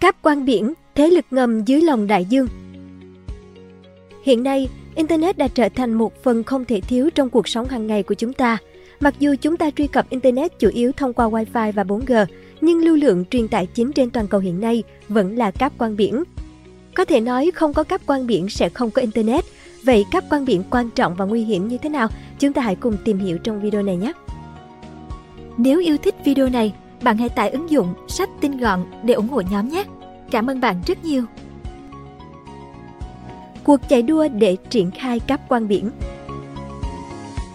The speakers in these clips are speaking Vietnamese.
Cáp quang biển, thế lực ngầm dưới lòng đại dương Hiện nay, Internet đã trở thành một phần không thể thiếu trong cuộc sống hàng ngày của chúng ta. Mặc dù chúng ta truy cập Internet chủ yếu thông qua Wi-Fi và 4G, nhưng lưu lượng truyền tải chính trên toàn cầu hiện nay vẫn là cáp quang biển. Có thể nói không có cáp quang biển sẽ không có Internet. Vậy cáp quang biển quan trọng và nguy hiểm như thế nào? Chúng ta hãy cùng tìm hiểu trong video này nhé! Nếu yêu thích video này, bạn hãy tải ứng dụng sách tin gọn để ủng hộ nhóm nhé! Cảm ơn bạn rất nhiều! Cuộc chạy đua để triển khai cáp quang biển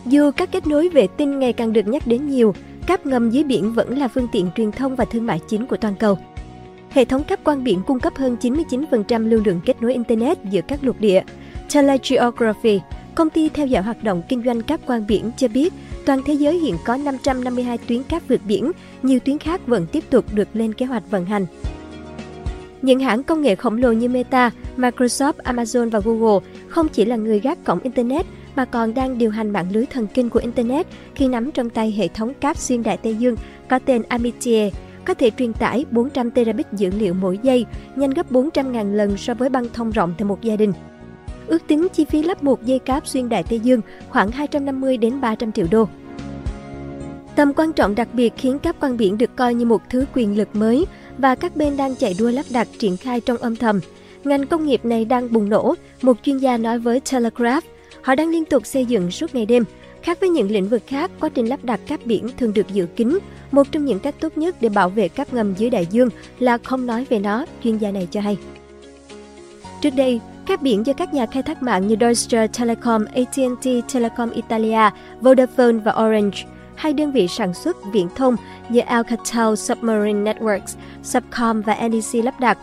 Dù các kết nối vệ tinh ngày càng được nhắc đến nhiều, cáp ngầm dưới biển vẫn là phương tiện truyền thông và thương mại chính của toàn cầu. Hệ thống cáp quang biển cung cấp hơn 99% lưu lượng kết nối Internet giữa các lục địa. Telegeography, công ty theo dõi hoạt động kinh doanh cáp quang biển cho biết, toàn thế giới hiện có 552 tuyến cáp vượt biển, nhiều tuyến khác vẫn tiếp tục được lên kế hoạch vận hành. Những hãng công nghệ khổng lồ như Meta, Microsoft, Amazon và Google không chỉ là người gác cổng Internet mà còn đang điều hành mạng lưới thần kinh của Internet khi nắm trong tay hệ thống cáp xuyên đại Tây Dương có tên Amitier, có thể truyền tải 400 terabit dữ liệu mỗi giây, nhanh gấp 400.000 lần so với băng thông rộng từ một gia đình. Ước tính chi phí lắp một dây cáp xuyên đại Tây Dương khoảng 250 đến 300 triệu đô. Tầm quan trọng đặc biệt khiến cáp quang biển được coi như một thứ quyền lực mới và các bên đang chạy đua lắp đặt triển khai trong âm thầm. Ngành công nghiệp này đang bùng nổ, một chuyên gia nói với Telegraph. Họ đang liên tục xây dựng suốt ngày đêm. Khác với những lĩnh vực khác, quá trình lắp đặt cáp biển thường được giữ kín. Một trong những cách tốt nhất để bảo vệ cáp ngầm dưới đại dương là không nói về nó, chuyên gia này cho hay. Trước đây, các biển do các nhà khai thác mạng như Deutsche Telekom, AT&T Telecom Italia, Vodafone và Orange hai đơn vị sản xuất viễn thông như Alcatel Submarine Networks, Subcom và NEC lắp đặt.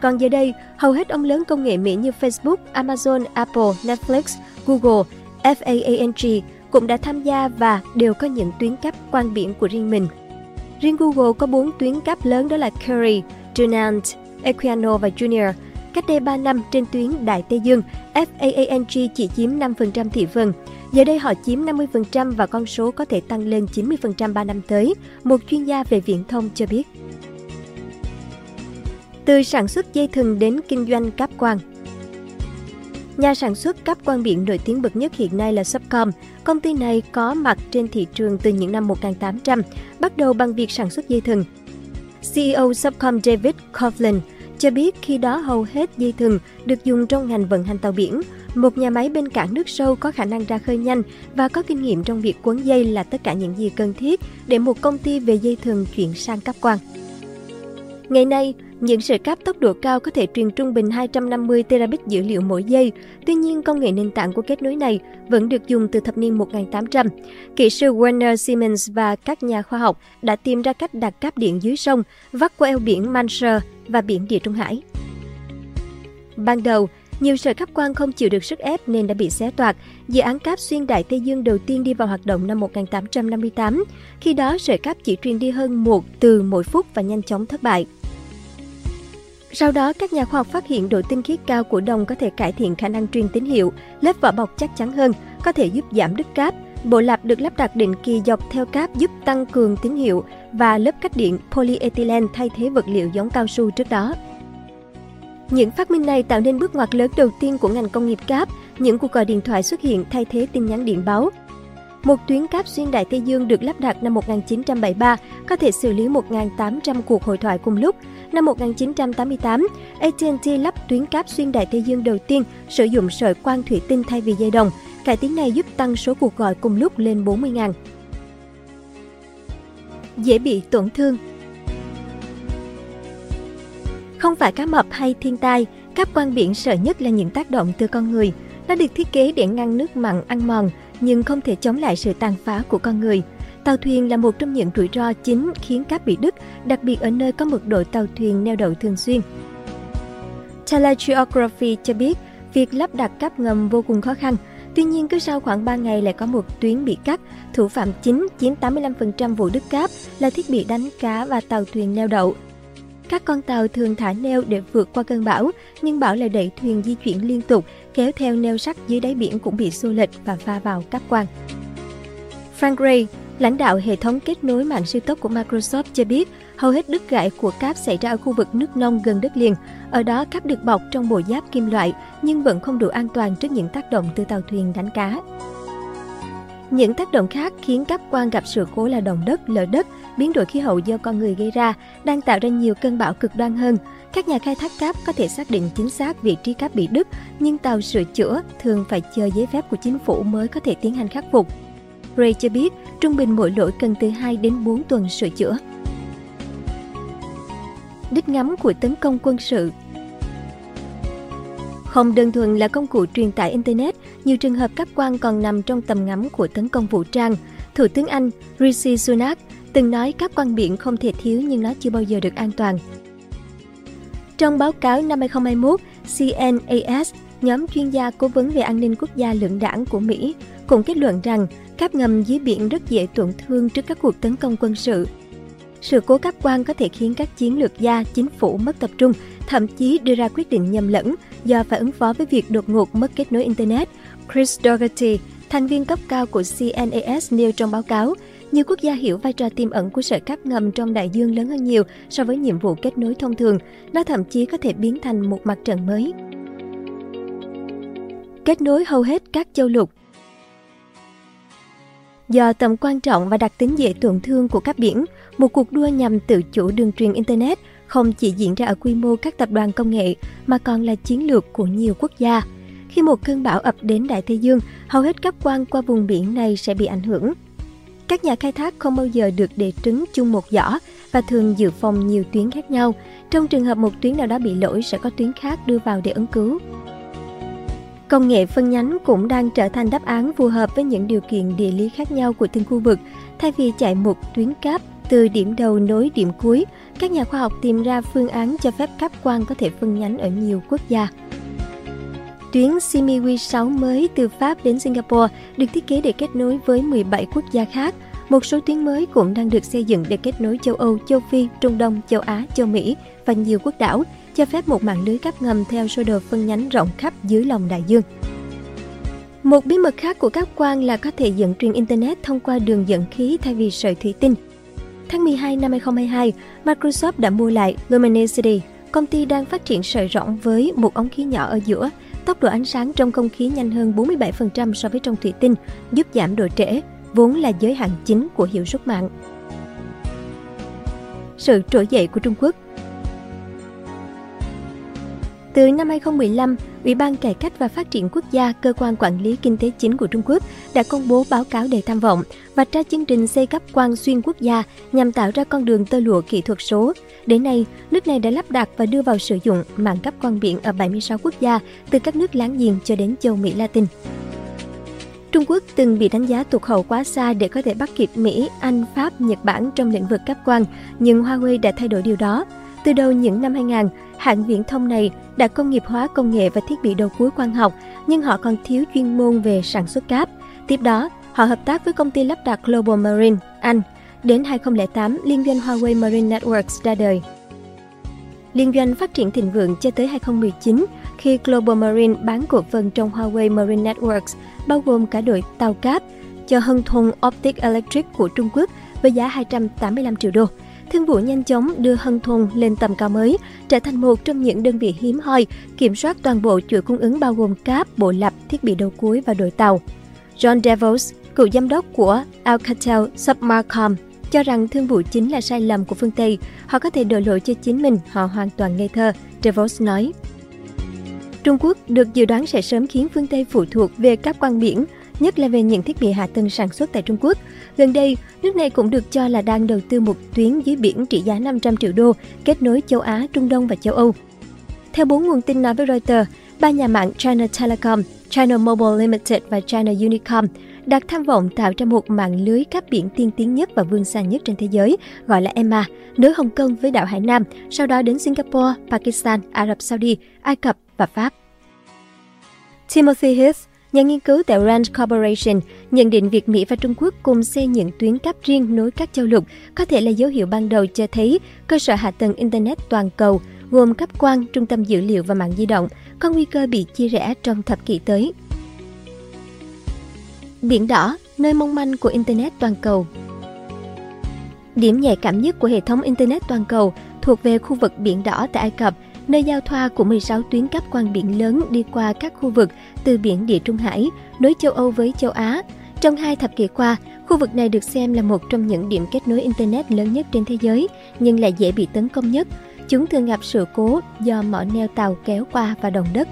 Còn giờ đây, hầu hết ông lớn công nghệ Mỹ như Facebook, Amazon, Apple, Netflix, Google, FAANG cũng đã tham gia và đều có những tuyến cáp quang biển của riêng mình. Riêng Google có 4 tuyến cáp lớn đó là Curry, Dunant, Equiano và Junior. Cách đây 3 năm trên tuyến Đại Tây Dương, FAANG chỉ chiếm 5% thị phần. Giờ đây họ chiếm 50% và con số có thể tăng lên 90% 3 năm tới, một chuyên gia về viễn thông cho biết. Từ sản xuất dây thừng đến kinh doanh cáp quang Nhà sản xuất cáp quang biển nổi tiếng bậc nhất hiện nay là Subcom. Công ty này có mặt trên thị trường từ những năm 1800, bắt đầu bằng việc sản xuất dây thừng. CEO Subcom David Coughlin cho biết khi đó hầu hết dây thừng được dùng trong ngành vận hành tàu biển. Một nhà máy bên cảng nước sâu có khả năng ra khơi nhanh và có kinh nghiệm trong việc quấn dây là tất cả những gì cần thiết để một công ty về dây thừng chuyển sang cáp quang. Ngày nay, những sợi cáp tốc độ cao có thể truyền trung bình 250 terabit dữ liệu mỗi giây. Tuy nhiên, công nghệ nền tảng của kết nối này vẫn được dùng từ thập niên 1800. Kỹ sư Werner Siemens và các nhà khoa học đã tìm ra cách đặt cáp điện dưới sông, vắt qua eo biển Manchester và biển Địa Trung Hải. Ban đầu, nhiều sợi cáp quang không chịu được sức ép nên đã bị xé toạc. Dự án cáp xuyên Đại Tây Dương đầu tiên đi vào hoạt động năm 1858. Khi đó, sợi cáp chỉ truyền đi hơn một từ mỗi phút và nhanh chóng thất bại. Sau đó, các nhà khoa học phát hiện độ tinh khiết cao của đồng có thể cải thiện khả năng truyền tín hiệu, lớp vỏ bọc chắc chắn hơn, có thể giúp giảm đứt cáp. Bộ lạp được lắp đặt định kỳ dọc theo cáp giúp tăng cường tín hiệu và lớp cách điện polyethylene thay thế vật liệu giống cao su trước đó. Những phát minh này tạo nên bước ngoặt lớn đầu tiên của ngành công nghiệp cáp, những cuộc gọi điện thoại xuất hiện thay thế tin nhắn điện báo. Một tuyến cáp xuyên Đại Tây Dương được lắp đặt năm 1973, có thể xử lý 1.800 cuộc hội thoại cùng lúc. Năm 1988, AT&T lắp tuyến cáp xuyên Đại Tây Dương đầu tiên sử dụng sợi quang thủy tinh thay vì dây đồng. Cải tiến này giúp tăng số cuộc gọi cùng lúc lên 40.000. Dễ bị tổn thương không phải cá mập hay thiên tai, các quan biển sợ nhất là những tác động từ con người. Nó được thiết kế để ngăn nước mặn ăn mòn, nhưng không thể chống lại sự tàn phá của con người. Tàu thuyền là một trong những rủi ro chính khiến cáp bị đứt, đặc biệt ở nơi có mật độ tàu thuyền neo đậu thường xuyên. Telegeography cho biết, việc lắp đặt cáp ngầm vô cùng khó khăn. Tuy nhiên, cứ sau khoảng 3 ngày lại có một tuyến bị cắt. Thủ phạm chính chiếm 85% vụ đứt cáp là thiết bị đánh cá và tàu thuyền neo đậu. Các con tàu thường thả neo để vượt qua cơn bão, nhưng bão lại đẩy thuyền di chuyển liên tục, kéo theo neo sắt dưới đáy biển cũng bị xô lệch và va vào các quan. Frank Ray, lãnh đạo hệ thống kết nối mạng siêu tốc của Microsoft cho biết, Hầu hết đứt gãy của cáp xảy ra ở khu vực nước nông gần đất liền. Ở đó cáp được bọc trong bộ giáp kim loại nhưng vẫn không đủ an toàn trước những tác động từ tàu thuyền đánh cá. Những tác động khác khiến cáp quang gặp sự cố là động đất, lở đất, biến đổi khí hậu do con người gây ra, đang tạo ra nhiều cơn bão cực đoan hơn. Các nhà khai thác cáp có thể xác định chính xác vị trí cáp bị đứt, nhưng tàu sửa chữa thường phải chờ giấy phép của chính phủ mới có thể tiến hành khắc phục. Ray cho biết, trung bình mỗi lỗi cần từ 2 đến 4 tuần sửa chữa. Đích ngắm của tấn công quân sự không đơn thuần là công cụ truyền tải Internet, nhiều trường hợp cáp quang còn nằm trong tầm ngắm của tấn công vũ trang. Thủ tướng Anh Rishi Sunak từng nói cáp quang biển không thể thiếu nhưng nó chưa bao giờ được an toàn. Trong báo cáo năm 2021, CNAS, nhóm chuyên gia cố vấn về an ninh quốc gia lưỡng đảng của Mỹ, cũng kết luận rằng cáp ngầm dưới biển rất dễ tổn thương trước các cuộc tấn công quân sự. Sự cố cáp quang có thể khiến các chiến lược gia, chính phủ mất tập trung, thậm chí đưa ra quyết định nhầm lẫn do phải ứng phó với việc đột ngột mất kết nối Internet. Chris Dougherty, thành viên cấp cao của CNAS nêu trong báo cáo, nhiều quốc gia hiểu vai trò tiềm ẩn của sợi cáp ngầm trong đại dương lớn hơn nhiều so với nhiệm vụ kết nối thông thường. Nó thậm chí có thể biến thành một mặt trận mới. Kết nối hầu hết các châu lục Do tầm quan trọng và đặc tính dễ tổn thương của các biển, một cuộc đua nhằm tự chủ đường truyền Internet không chỉ diễn ra ở quy mô các tập đoàn công nghệ mà còn là chiến lược của nhiều quốc gia. Khi một cơn bão ập đến Đại Tây Dương, hầu hết các quan qua vùng biển này sẽ bị ảnh hưởng. Các nhà khai thác không bao giờ được để trứng chung một giỏ và thường dự phòng nhiều tuyến khác nhau. Trong trường hợp một tuyến nào đó bị lỗi sẽ có tuyến khác đưa vào để ứng cứu. Công nghệ phân nhánh cũng đang trở thành đáp án phù hợp với những điều kiện địa lý khác nhau của từng khu vực. Thay vì chạy một tuyến cáp từ điểm đầu nối điểm cuối, các nhà khoa học tìm ra phương án cho phép cáp quang có thể phân nhánh ở nhiều quốc gia. Tuyến Simiwi 6 mới từ Pháp đến Singapore được thiết kế để kết nối với 17 quốc gia khác. Một số tuyến mới cũng đang được xây dựng để kết nối châu Âu, châu Phi, Trung Đông, châu Á, châu Mỹ và nhiều quốc đảo, cho phép một mạng lưới cáp ngầm theo sơ đồ phân nhánh rộng khắp dưới lòng đại dương. Một bí mật khác của cáp quang là có thể dẫn truyền Internet thông qua đường dẫn khí thay vì sợi thủy tinh. Tháng 12 năm 2022, Microsoft đã mua lại Luminosity, công ty đang phát triển sợi rỗng với một ống khí nhỏ ở giữa. Tốc độ ánh sáng trong không khí nhanh hơn 47% so với trong thủy tinh, giúp giảm độ trễ, vốn là giới hạn chính của hiệu suất mạng. Sự trỗi dậy của Trung Quốc từ năm 2015, Ủy ban Cải cách và Phát triển Quốc gia, cơ quan quản lý kinh tế chính của Trung Quốc, đã công bố báo cáo đầy tham vọng và ra chương trình xây cấp quang xuyên quốc gia nhằm tạo ra con đường tơ lụa kỹ thuật số. Đến nay, nước này đã lắp đặt và đưa vào sử dụng mạng cấp quang biển ở 76 quốc gia, từ các nước láng giềng cho đến châu Mỹ Latin. Trung Quốc từng bị đánh giá tụt hậu quá xa để có thể bắt kịp Mỹ, Anh, Pháp, Nhật Bản trong lĩnh vực cáp quang, nhưng Huawei đã thay đổi điều đó. Từ đầu những năm 2000, hãng viễn thông này đã công nghiệp hóa công nghệ và thiết bị đầu cuối quang học, nhưng họ còn thiếu chuyên môn về sản xuất cáp. Tiếp đó, họ hợp tác với công ty lắp đặt Global Marine, Anh. Đến 2008, liên doanh Huawei Marine Networks ra đời. Liên doanh phát triển thịnh vượng cho tới 2019 khi Global Marine bán cổ phần trong Huawei Marine Networks, bao gồm cả đội tàu cáp cho Hân Thung Optic Electric của Trung Quốc với giá 285 triệu đô. Thương vụ nhanh chóng đưa Hân Thùng lên tầm cao mới, trở thành một trong những đơn vị hiếm hoi kiểm soát toàn bộ chuỗi cung ứng bao gồm cáp, bộ lập, thiết bị đầu cuối và đội tàu. John Devos, cựu giám đốc của Alcatel Submarcom, cho rằng thương vụ chính là sai lầm của phương Tây. Họ có thể đổ lỗi cho chính mình, họ hoàn toàn ngây thơ, Devos nói. Trung Quốc được dự đoán sẽ sớm khiến phương Tây phụ thuộc về các quan biển, nhất là về những thiết bị hạ tầng sản xuất tại Trung Quốc. Gần đây, nước này cũng được cho là đang đầu tư một tuyến dưới biển trị giá 500 triệu đô kết nối châu Á, Trung Đông và châu Âu. Theo bốn nguồn tin nói với Reuters, ba nhà mạng China Telecom, China Mobile Limited và China Unicom đặt tham vọng tạo ra một mạng lưới cáp biển tiên tiến nhất và vươn xa nhất trên thế giới, gọi là EMA, nối Hồng Kông với đảo Hải Nam, sau đó đến Singapore, Pakistan, Ả Rập Saudi, Ai Cập và Pháp. Timothy Heath, Nhà nghiên cứu tại Rand Corporation nhận định việc Mỹ và Trung Quốc cùng xây những tuyến cáp riêng nối các châu lục có thể là dấu hiệu ban đầu cho thấy cơ sở hạ tầng Internet toàn cầu gồm cáp quang, trung tâm dữ liệu và mạng di động có nguy cơ bị chia rẽ trong thập kỷ tới. Biển đỏ, nơi mong manh của Internet toàn cầu Điểm nhạy cảm nhất của hệ thống Internet toàn cầu thuộc về khu vực Biển Đỏ tại Ai Cập, nơi giao thoa của 16 tuyến cáp quang biển lớn đi qua các khu vực từ biển Địa Trung Hải, nối châu Âu với châu Á. Trong hai thập kỷ qua, khu vực này được xem là một trong những điểm kết nối Internet lớn nhất trên thế giới, nhưng lại dễ bị tấn công nhất. Chúng thường gặp sự cố do mỏ neo tàu kéo qua và đồng đất.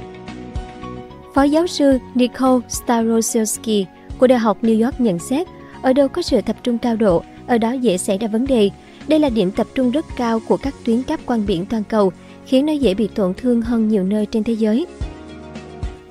Phó giáo sư Nicole Starosielski của Đại học New York nhận xét, ở đâu có sự tập trung cao độ, ở đó dễ xảy ra vấn đề. Đây là điểm tập trung rất cao của các tuyến cáp quang biển toàn cầu, khiến nó dễ bị tổn thương hơn nhiều nơi trên thế giới.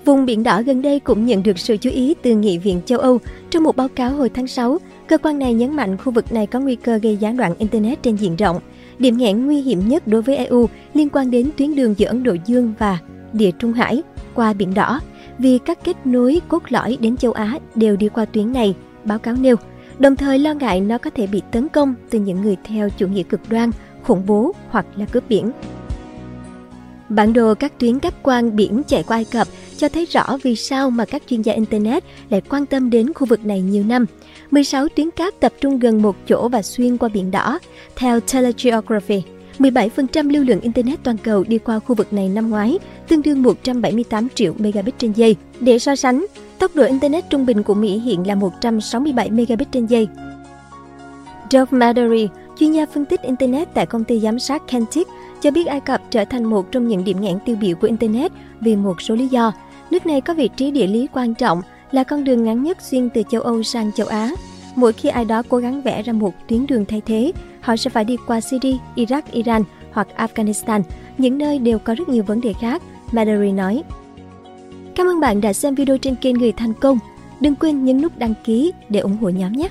Vùng Biển Đỏ gần đây cũng nhận được sự chú ý từ Nghị viện châu Âu. Trong một báo cáo hồi tháng 6, cơ quan này nhấn mạnh khu vực này có nguy cơ gây gián đoạn Internet trên diện rộng. Điểm nghẽn nguy hiểm nhất đối với EU liên quan đến tuyến đường giữa Ấn Độ Dương và Địa Trung Hải qua Biển Đỏ, vì các kết nối cốt lõi đến châu Á đều đi qua tuyến này, báo cáo nêu đồng thời lo ngại nó có thể bị tấn công từ những người theo chủ nghĩa cực đoan, khủng bố hoặc là cướp biển. Bản đồ các tuyến cáp quang biển chạy qua Ai Cập cho thấy rõ vì sao mà các chuyên gia Internet lại quan tâm đến khu vực này nhiều năm. 16 tuyến cáp tập trung gần một chỗ và xuyên qua biển đỏ. Theo Telegeography, 17% lưu lượng Internet toàn cầu đi qua khu vực này năm ngoái, tương đương 178 triệu megabit trên giây. Để so sánh, Tốc độ Internet trung bình của Mỹ hiện là 167 megabit trên giây. Doug Madory, chuyên gia phân tích Internet tại công ty giám sát Kentic, cho biết Ai Cập trở thành một trong những điểm nghẽn tiêu biểu của Internet vì một số lý do. Nước này có vị trí địa lý quan trọng, là con đường ngắn nhất xuyên từ châu Âu sang châu Á. Mỗi khi ai đó cố gắng vẽ ra một tuyến đường thay thế, họ sẽ phải đi qua Syria, Iraq, Iran hoặc Afghanistan, những nơi đều có rất nhiều vấn đề khác, Mallory nói. Cảm ơn bạn đã xem video trên kênh Người Thành Công. Đừng quên nhấn nút đăng ký để ủng hộ nhóm nhé!